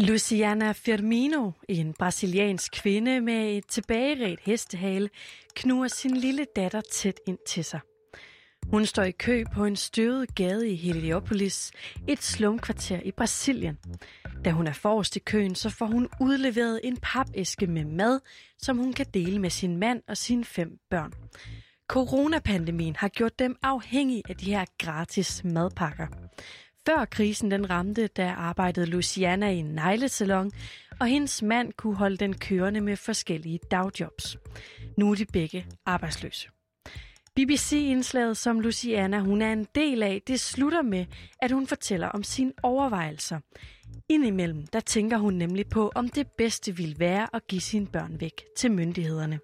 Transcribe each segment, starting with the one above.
Luciana Firmino, en brasiliansk kvinde med et tilbageret hestehale, knuger sin lille datter tæt ind til sig. Hun står i kø på en støvet gade i Heliopolis, et slumkvarter i Brasilien. Da hun er forrest i køen, så får hun udleveret en papæske med mad, som hun kan dele med sin mand og sine fem børn. Coronapandemien har gjort dem afhængige af de her gratis madpakker. Før krisen den ramte, der arbejdede Luciana i en neglesalon, og hendes mand kunne holde den kørende med forskellige dagjobs. Nu er de begge arbejdsløse. BBC-indslaget, som Luciana hun er en del af, det slutter med, at hun fortæller om sine overvejelser. Indimellem, der tænker hun nemlig på, om det bedste ville være at give sine børn væk til myndighederne,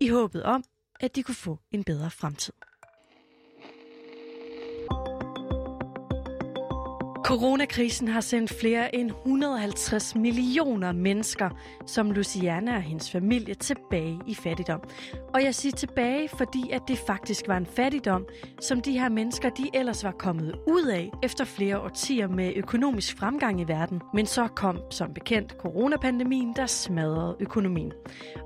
i håbet om, at de kunne få en bedre fremtid. Coronakrisen har sendt flere end 150 millioner mennesker, som Luciana og hendes familie, tilbage i fattigdom. Og jeg siger tilbage, fordi at det faktisk var en fattigdom, som de her mennesker de ellers var kommet ud af efter flere årtier med økonomisk fremgang i verden. Men så kom som bekendt coronapandemien, der smadrede økonomien.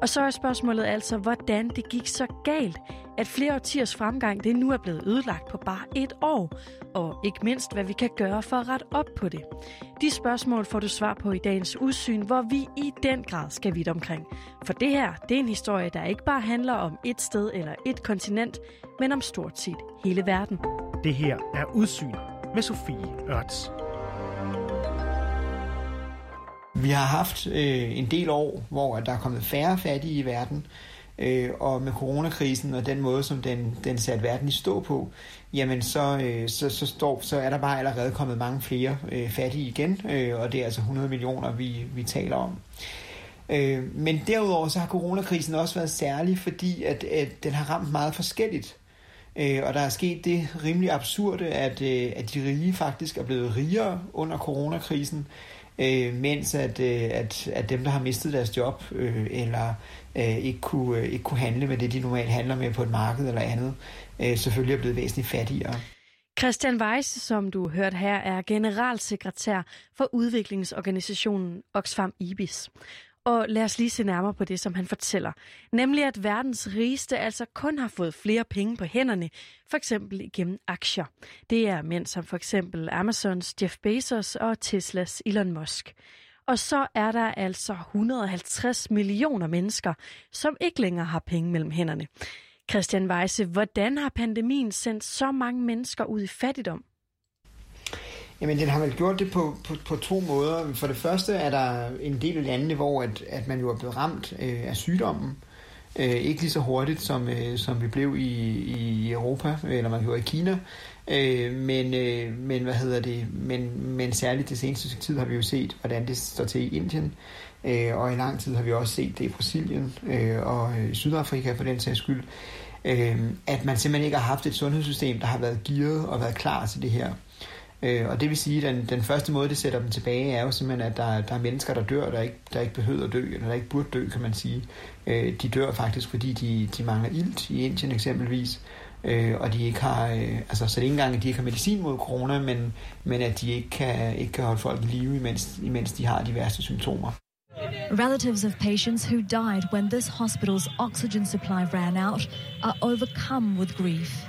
Og så er spørgsmålet altså, hvordan det gik så galt, at flere årtiers fremgang det nu er blevet ødelagt på bare et år, og ikke mindst, hvad vi kan gøre for at rette op på det. De spørgsmål får du svar på i dagens udsyn, hvor vi i den grad skal vidt omkring. For det her, det er en historie, der ikke bare handler om et sted eller et kontinent, men om stort set hele verden. Det her er Udsyn med Sofie Ørts. Vi har haft øh, en del år, hvor der er kommet færre fattige i verden, øh, og med coronakrisen og den måde, som den, den satte verden i stå på, jamen så, øh, så, så, står, så er der bare allerede kommet mange flere øh, fattige igen, øh, og det er altså 100 millioner, vi, vi taler om. Øh, men derudover så har coronakrisen også været særlig, fordi at, at den har ramt meget forskelligt. Øh, og der er sket det rimelig absurde, at, øh, at de rige faktisk er blevet rigere under coronakrisen, øh, mens at, øh, at, at dem, der har mistet deres job, øh, eller øh, ikke, kunne, øh, ikke kunne handle med det, de normalt handler med på et marked eller andet, øh, selvfølgelig er blevet væsentligt fattigere. Christian Weiss, som du hørt her, er generalsekretær for udviklingsorganisationen Oxfam IBIS. Og lad os lige se nærmere på det, som han fortæller. Nemlig, at verdens rigeste altså kun har fået flere penge på hænderne, for eksempel igennem aktier. Det er mænd som for eksempel Amazons Jeff Bezos og Teslas Elon Musk. Og så er der altså 150 millioner mennesker, som ikke længere har penge mellem hænderne. Christian Weisse, hvordan har pandemien sendt så mange mennesker ud i fattigdom? Jamen, den har vel gjort det på, på, på to måder. For det første er der en del af landene, hvor at, at man jo er blevet ramt øh, af sygdommen. Øh, ikke lige så hurtigt, som, øh, som vi blev i, i Europa, eller man gjorde i Kina. Øh, men, øh, men hvad hedder det? Men, men særligt det seneste tid har vi jo set, hvordan det står til i Indien. Øh, og i lang tid har vi også set det i Brasilien øh, og i Sydafrika for den sags skyld. Øh, at man simpelthen ikke har haft et sundhedssystem, der har været gearet og været klar til det her. Øh, og det vil sige, at den, den første måde, det sætter dem tilbage, er jo simpelthen, at der, der er mennesker, der dør, der ikke, der ikke behøver at dø, eller der ikke burde dø, kan man sige. Øh, de dør faktisk, fordi de, de mangler ilt i Indien eksempelvis, øh, og de ikke har, øh, altså så det er ikke engang, at de ikke har medicin mod corona, men, men at de ikke kan, ikke kan holde folk i live, imens, imens de har de værste symptomer. Relatives of patients who died when this hospital's oxygen supply ran out are overcome with grief.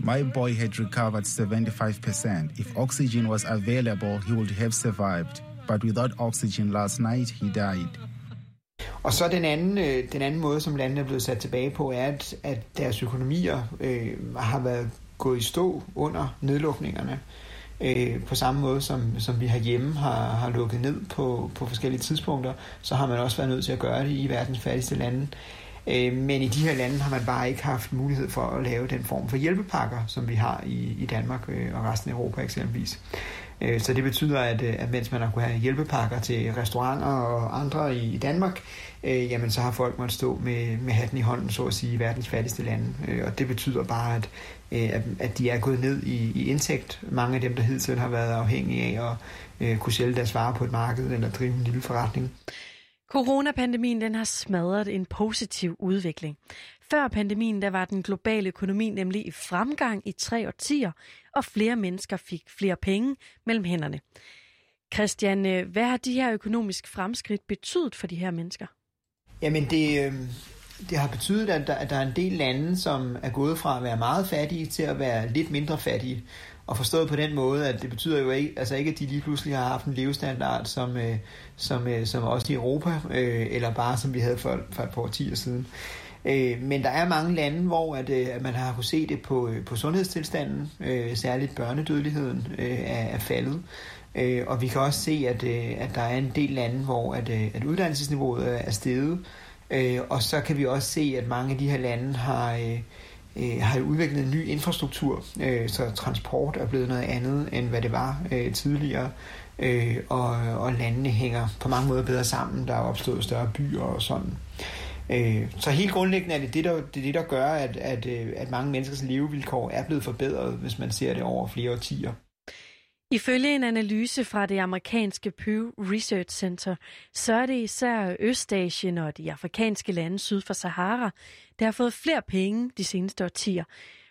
My boy had recovered 75%. If oxygen was available, he would have survived. But without oxygen last night, he died. Og så den anden, øh, den anden måde, som landene er blevet sat tilbage på, er, at, at deres økonomier øh, har været gået i stå under nedlukningerne. Øh, på samme måde som, som vi herhjemme har, har lukket ned på, på forskellige tidspunkter, så har man også været nødt til at gøre det i verdens fattigste lande. Øh, men i de her lande har man bare ikke haft mulighed for at lave den form for hjælpepakker, som vi har i, i Danmark øh, og resten af Europa eksempelvis. Øh, så det betyder, at, øh, at mens man har kunnet have hjælpepakker til restauranter og andre i, Danmark, øh, jamen så har folk måttet stå med, med hatten i hånden, så at sige, i verdens fattigste lande. Øh, og det betyder bare, at, øh, at, at de er gået ned i, i indtægt. Mange af dem, der hidtil har været afhængige af at øh, kunne sælge deres varer på et marked eller drive en lille forretning. Coronapandemien den har smadret en positiv udvikling. Før pandemien der var den globale økonomi nemlig i fremgang i tre årtier, og flere mennesker fik flere penge mellem hænderne. Christian, øh, hvad har de her økonomiske fremskridt betydet for de her mennesker? Jamen det, øh, det har betydet, at der, at der er en del lande, som er gået fra at være meget fattige til at være lidt mindre fattige. Og forstået på den måde, at det betyder jo ikke, altså ikke, at de lige pludselig har haft en levestandard, som, øh, som, øh, som også i Europa, øh, eller bare som vi havde for, for et par årtier siden. Øh, men der er mange lande, hvor at, øh, at man har kunne se det på, øh, på sundhedstilstanden, øh, særligt børnedødeligheden øh, er, er faldet. Øh, og vi kan også se, at, øh, at der er en del lande, hvor at, øh, at uddannelsesniveauet er steget. Øh, og så kan vi også se, at mange af de her lande har, øh, øh, har udviklet en ny infrastruktur, øh, så transport er blevet noget andet, end hvad det var øh, tidligere. Øh, og, og landene hænger på mange måder bedre sammen. Der er opstået større byer og sådan. Øh, Øh, så helt grundlæggende er det det, der, det, det, der gør, at, at, øh, at mange menneskers levevilkår er blevet forbedret, hvis man ser det over flere årtier. Ifølge en analyse fra det amerikanske Pew Research Center, så er det især Østasien og de afrikanske lande syd for Sahara, der har fået flere penge de seneste årtier.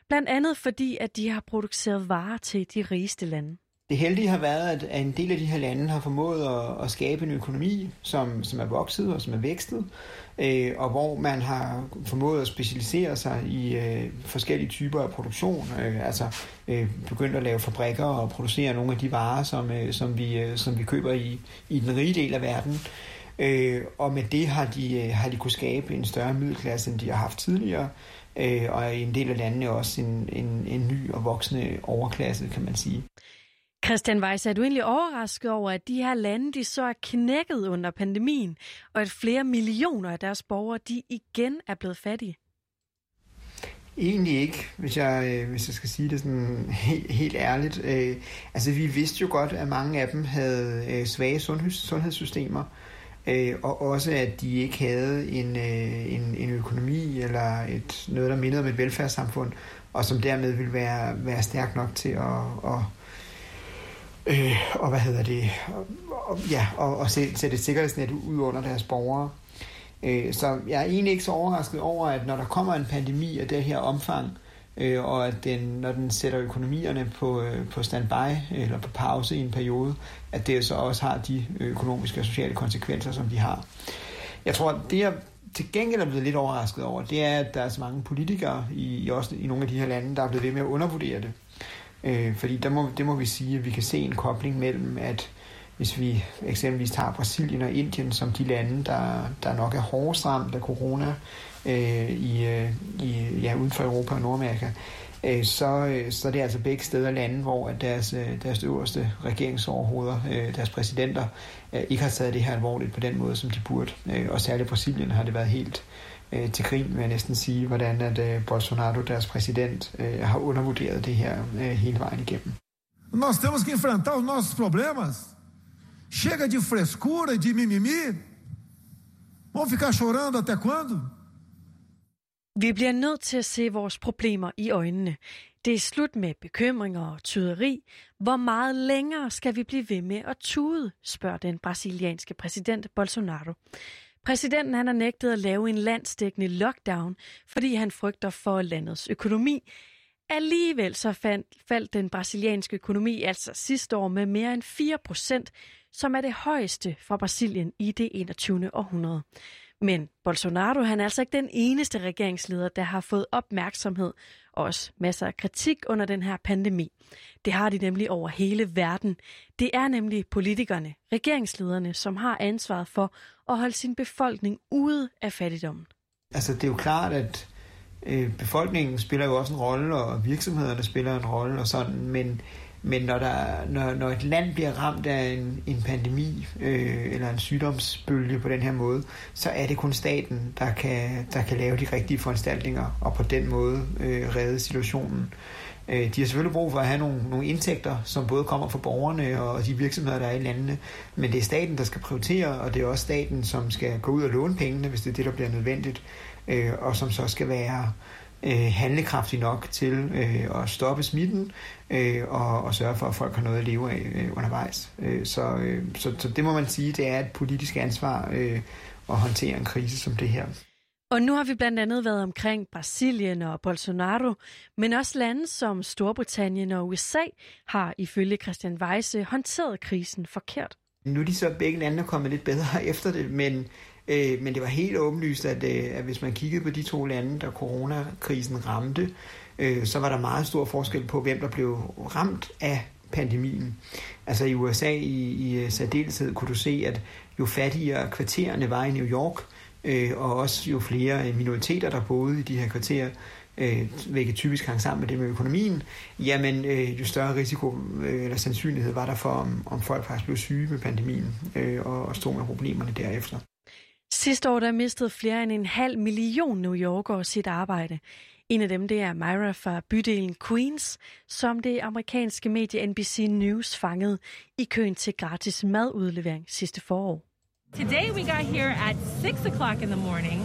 Blandt andet fordi, at de har produceret varer til de rigeste lande. Det heldige har været, at en del af de her lande har formået at, at skabe en økonomi, som, som er vokset og som er vækstet, øh, og hvor man har formået at specialisere sig i øh, forskellige typer af produktion, øh, altså øh, begyndt at lave fabrikker og producere nogle af de varer, som, øh, som, vi, øh, som vi køber i, i den rige del af verden. Øh, og med det har de, øh, har de kunne skabe en større middelklasse, end de har haft tidligere, øh, og i en del af landene også en, en, en ny og voksende overklasse, kan man sige. Christian Weiss, er du egentlig overrasket over, at de her lande de så er knækket under pandemien, og at flere millioner af deres borgere de igen er blevet fattige? Egentlig ikke, hvis jeg, øh, hvis jeg skal sige det sådan helt, helt ærligt. Øh, altså, vi vidste jo godt, at mange af dem havde øh, svage sundheds, sundhedssystemer, øh, og også at de ikke havde en, øh, en, en økonomi eller et, noget, der mindede om et velfærdssamfund, og som dermed ville være, være stærk nok til at, at øh, og hvad hedder det, og, ja, og, og sætte, sætte et sikkerhedsnet ud under deres borgere. Øh, så jeg er egentlig ikke så overrasket over, at når der kommer en pandemi af det her omfang, øh, og at den, når den sætter økonomierne på, øh, på standby eller på pause i en periode, at det så også har de økonomiske og sociale konsekvenser, som de har. Jeg tror, det jeg til gengæld er blevet lidt overrasket over, det er, at der er så mange politikere i, også i nogle af de her lande, der er blevet ved med at undervurdere det. Øh, fordi der må, det må vi sige, at vi kan se en kobling mellem, at hvis vi eksempelvis tager Brasilien og Indien som de lande, der, der nok er hårdest ramt af corona øh, i, øh, i, ja, uden for Europa og Nordamerika, øh, så, øh, så det er altså begge steder lande, hvor deres, øh, deres øverste regeringsoverhoveder, øh, deres præsidenter, øh, ikke har taget det her alvorligt på den måde, som de burde. Øh, og særligt Brasilien har det været helt øh, til grin, vil jeg næsten sige, hvordan at øh, Bolsonaro, deres præsident, øh, har undervurderet det her øh, hele vejen igennem. Nós temos que enfrentar os nossos problemas. Chega de frescura e de mimimi. Vamos ficar chorando até quando? Vi bliver nødt til at se vores problemer i øjnene. Det er slut med bekymringer og tyderi. Hvor meget længere skal vi blive ved med at tude, spørger den brasilianske præsident Bolsonaro. Præsidenten han har nægtet at lave en landsdækkende lockdown, fordi han frygter for landets økonomi. Alligevel så faldt, faldt den brasilianske økonomi altså sidste år med mere end 4 procent, som er det højeste for Brasilien i det 21. århundrede. Men Bolsonaro han er altså ikke den eneste regeringsleder, der har fået opmærksomhed og også masser af kritik under den her pandemi. Det har de nemlig over hele verden. Det er nemlig politikerne, regeringslederne, som har ansvaret for at holde sin befolkning ude af fattigdommen. Altså det er jo klart, at øh, befolkningen spiller jo også en rolle, og virksomhederne spiller en rolle og sådan, men men når, der, når, når et land bliver ramt af en, en pandemi øh, eller en sygdomsbølge på den her måde, så er det kun staten, der kan, der kan lave de rigtige foranstaltninger og på den måde øh, redde situationen. Øh, de har selvfølgelig brug for at have nogle, nogle indtægter, som både kommer fra borgerne og de virksomheder, der er i landene, men det er staten, der skal prioritere, og det er også staten, som skal gå ud og låne pengene, hvis det er det, der bliver nødvendigt, øh, og som så skal være øh, handlekraftig nok til øh, at stoppe smitten øh, og, og sørge for, at folk har noget at leve af øh, undervejs. Øh, så, øh, så, så det må man sige, det er et politisk ansvar øh, at håndtere en krise som det her. Og nu har vi blandt andet været omkring Brasilien og Bolsonaro, men også lande som Storbritannien og USA har ifølge Christian Weisse håndteret krisen forkert. Nu er de så begge lande kommet lidt bedre efter det, men, øh, men det var helt åbenlyst, at, øh, at hvis man kiggede på de to lande, der coronakrisen ramte, øh, så var der meget stor forskel på, hvem der blev ramt af pandemien. Altså i USA i, i øh, særdeleshed kunne du se, at jo fattigere kvartererne var i New York, øh, og også jo flere minoriteter, der boede i de her kvarterer, øh, hvilket typisk hang sammen med det med økonomien, jamen øh, jo større risiko øh, eller sandsynlighed var der for, om, om folk faktisk blev syge med pandemien øh, og, og stod med problemerne derefter. Sidste år der mistede flere end en halv million New Yorkere sit arbejde. En af dem det er Myra fra bydelen Queens, som det amerikanske medie NBC News fangede i køen til gratis madudlevering sidste forår. Today we got here at 6 o'clock in the morning.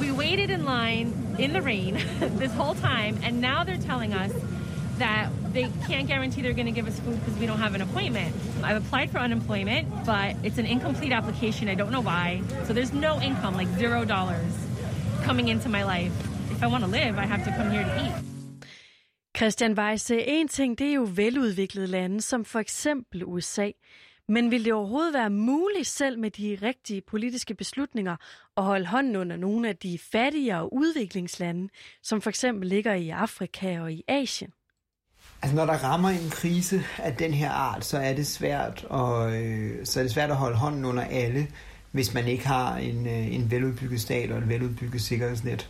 We waited in line in the rain this whole time, and now they're telling us that they can't guarantee they're going to give us food because we don't have an appointment. I've applied for unemployment, but it's an incomplete application. I don't know why. So there's no income, like zero dollars, coming into my life. If I want to live, I have to come here to eat. Christian Weisse, en ting det er jo veludviklede lande, som for eksempel USA. Men vil det overhovedet være muligt selv med de rigtige politiske beslutninger at holde hånden under nogle af de fattigere udviklingslande, som for eksempel ligger i Afrika og i Asien? Altså når der rammer en krise af den her art, så er det svært at, øh, så er det svært at holde hånden under alle, hvis man ikke har en, øh, en veludbygget stat og et veludbygget sikkerhedsnet.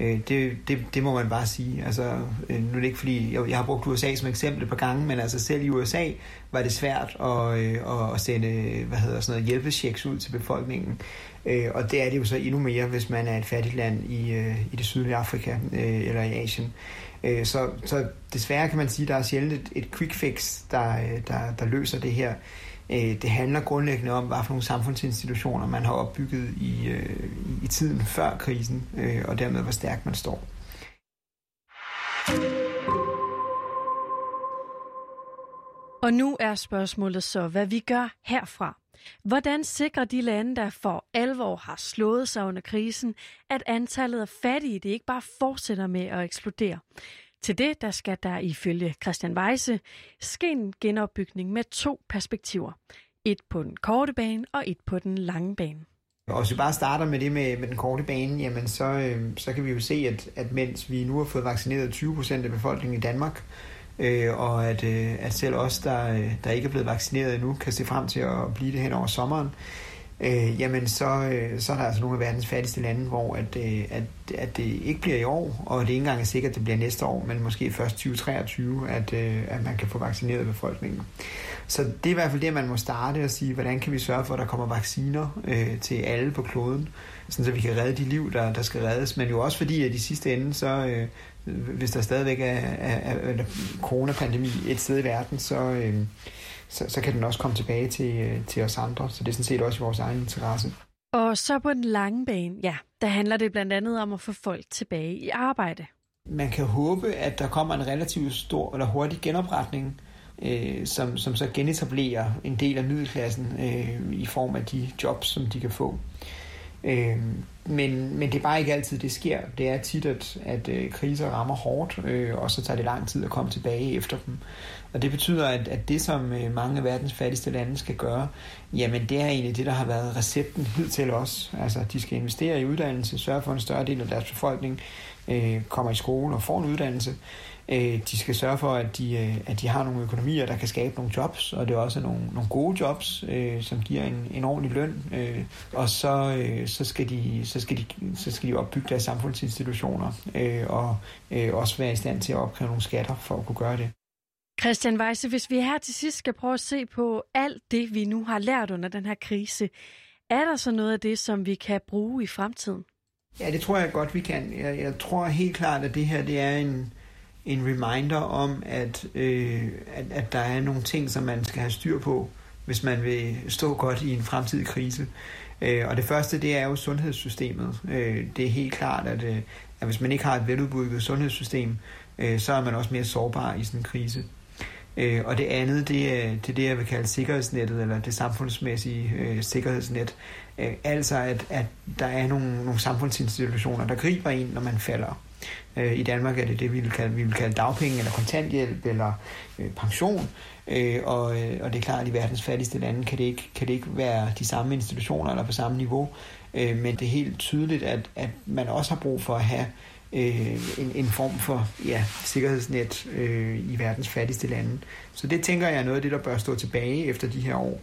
Øh, det, det, det må man bare sige. Altså, øh, nu er det ikke fordi, jeg, jeg har brugt USA som eksempel et par gange, men altså selv i USA var det svært at, øh, at sende hvad hedder sådan noget, hjælpechecks ud til befolkningen. Øh, og det er det jo så endnu mere, hvis man er et fattigt land i, øh, i det sydlige Afrika øh, eller i Asien. Øh, så, så desværre kan man sige, at der er sjældent et, et quick fix, der, øh, der, der løser det her. Øh, det handler grundlæggende om, hvad for nogle samfundsinstitutioner man har opbygget i, øh, i tiden før krisen, øh, og dermed hvor stærkt man står. Og nu er spørgsmålet så, hvad vi gør herfra. Hvordan sikrer de lande, der for alvor har slået sig under krisen, at antallet af fattige det ikke bare fortsætter med at eksplodere? Til det der skal der ifølge Christian Weise ske en genopbygning med to perspektiver. Et på den korte bane og et på den lange bane. Og hvis vi bare starter med det med, med den korte bane, jamen så, øh, så kan vi jo se, at, at mens vi nu har fået vaccineret 20 procent af befolkningen i Danmark, øh, og at, øh, at selv os, der, øh, der ikke er blevet vaccineret endnu, kan se frem til at blive det hen over sommeren, øh, jamen så, øh, så er der altså nogle af verdens fattigste lande, hvor at, øh, at, at det ikke bliver i år, og det ikke engang er sikkert, at det bliver næste år, men måske først 2023, at, øh, at man kan få vaccineret befolkningen. Så det er i hvert fald det, man må starte og sige, hvordan kan vi sørge for, at der kommer vacciner øh, til alle på kloden, sådan så vi kan redde de liv, der, der skal reddes, men jo også fordi, at i sidste ende, så øh, hvis der stadigvæk er, er, er, er coronapandemi et sted i verden, så... Øh, så, så kan den også komme tilbage til, øh, til os andre. Så det er sådan set også i vores egen interesse. Og så på den lange bane, ja, der handler det blandt andet om at få folk tilbage i arbejde. Man kan håbe, at der kommer en relativt stor eller hurtig genopretning, øh, som, som så genetablerer en del af middelklassen øh, i form af de jobs, som de kan få. Øh, men, men det er bare ikke altid, det sker. Det er tit, at, at øh, kriser rammer hårdt, øh, og så tager det lang tid at komme tilbage efter dem. Og det betyder, at, at det, som øh, mange af verdens fattigste lande skal gøre, jamen det er egentlig det, der har været recepten hidtil også. Altså, de skal investere i uddannelse, sørge for, en større del af deres befolkning øh, kommer i skole og får en uddannelse. Øh, de skal sørge for, at de, øh, at de har nogle økonomier, der kan skabe nogle jobs, og det er også nogle, nogle gode jobs, øh, som giver en, en ordentlig løn. Øh, og så, øh, så, skal de, så, skal de, så skal de opbygge deres samfundsinstitutioner, øh, og øh, også være i stand til at opkræve nogle skatter for at kunne gøre det. Christian Weisse, hvis vi her til sidst skal prøve at se på alt det, vi nu har lært under den her krise, er der så noget af det, som vi kan bruge i fremtiden? Ja, det tror jeg godt, vi kan. Jeg, jeg tror helt klart, at det her det er en, en reminder om, at, øh, at, at der er nogle ting, som man skal have styr på, hvis man vil stå godt i en fremtidig krise. Øh, og det første, det er jo sundhedssystemet. Øh, det er helt klart, at, øh, at hvis man ikke har et veludbygget sundhedssystem, øh, så er man også mere sårbar i sådan en krise. Øh, og det andet, det er, det er det, jeg vil kalde sikkerhedsnettet, eller det samfundsmæssige øh, sikkerhedsnet. Øh, altså at, at der er nogle, nogle samfundsinstitutioner, der griber ind, når man falder. Øh, I Danmark er det det, vi vil kalde, vi vil kalde dagpenge, eller kontanthjælp, eller øh, pension. Øh, og, øh, og det er klart, at i verdens fattigste lande kan det ikke, kan det ikke være de samme institutioner eller på samme niveau. Øh, men det er helt tydeligt, at, at man også har brug for at have øh, en, en form for ja, sikkerhedsnet øh, i verdens fattigste lande. Så det tænker jeg er noget af det, der bør stå tilbage efter de her år.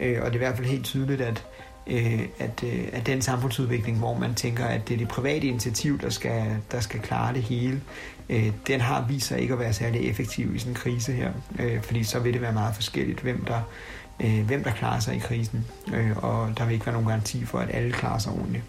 Øh, og det er i hvert fald helt tydeligt, at, øh, at, øh, at den samfundsudvikling, hvor man tænker, at det er det private initiativ, der skal, der skal klare det hele, øh, den har vist sig ikke at være særlig effektiv i sådan en krise her. Øh, fordi så vil det være meget forskelligt, hvem der, øh, hvem der klarer sig i krisen. Øh, og der vil ikke være nogen garanti for, at alle klarer sig ordentligt.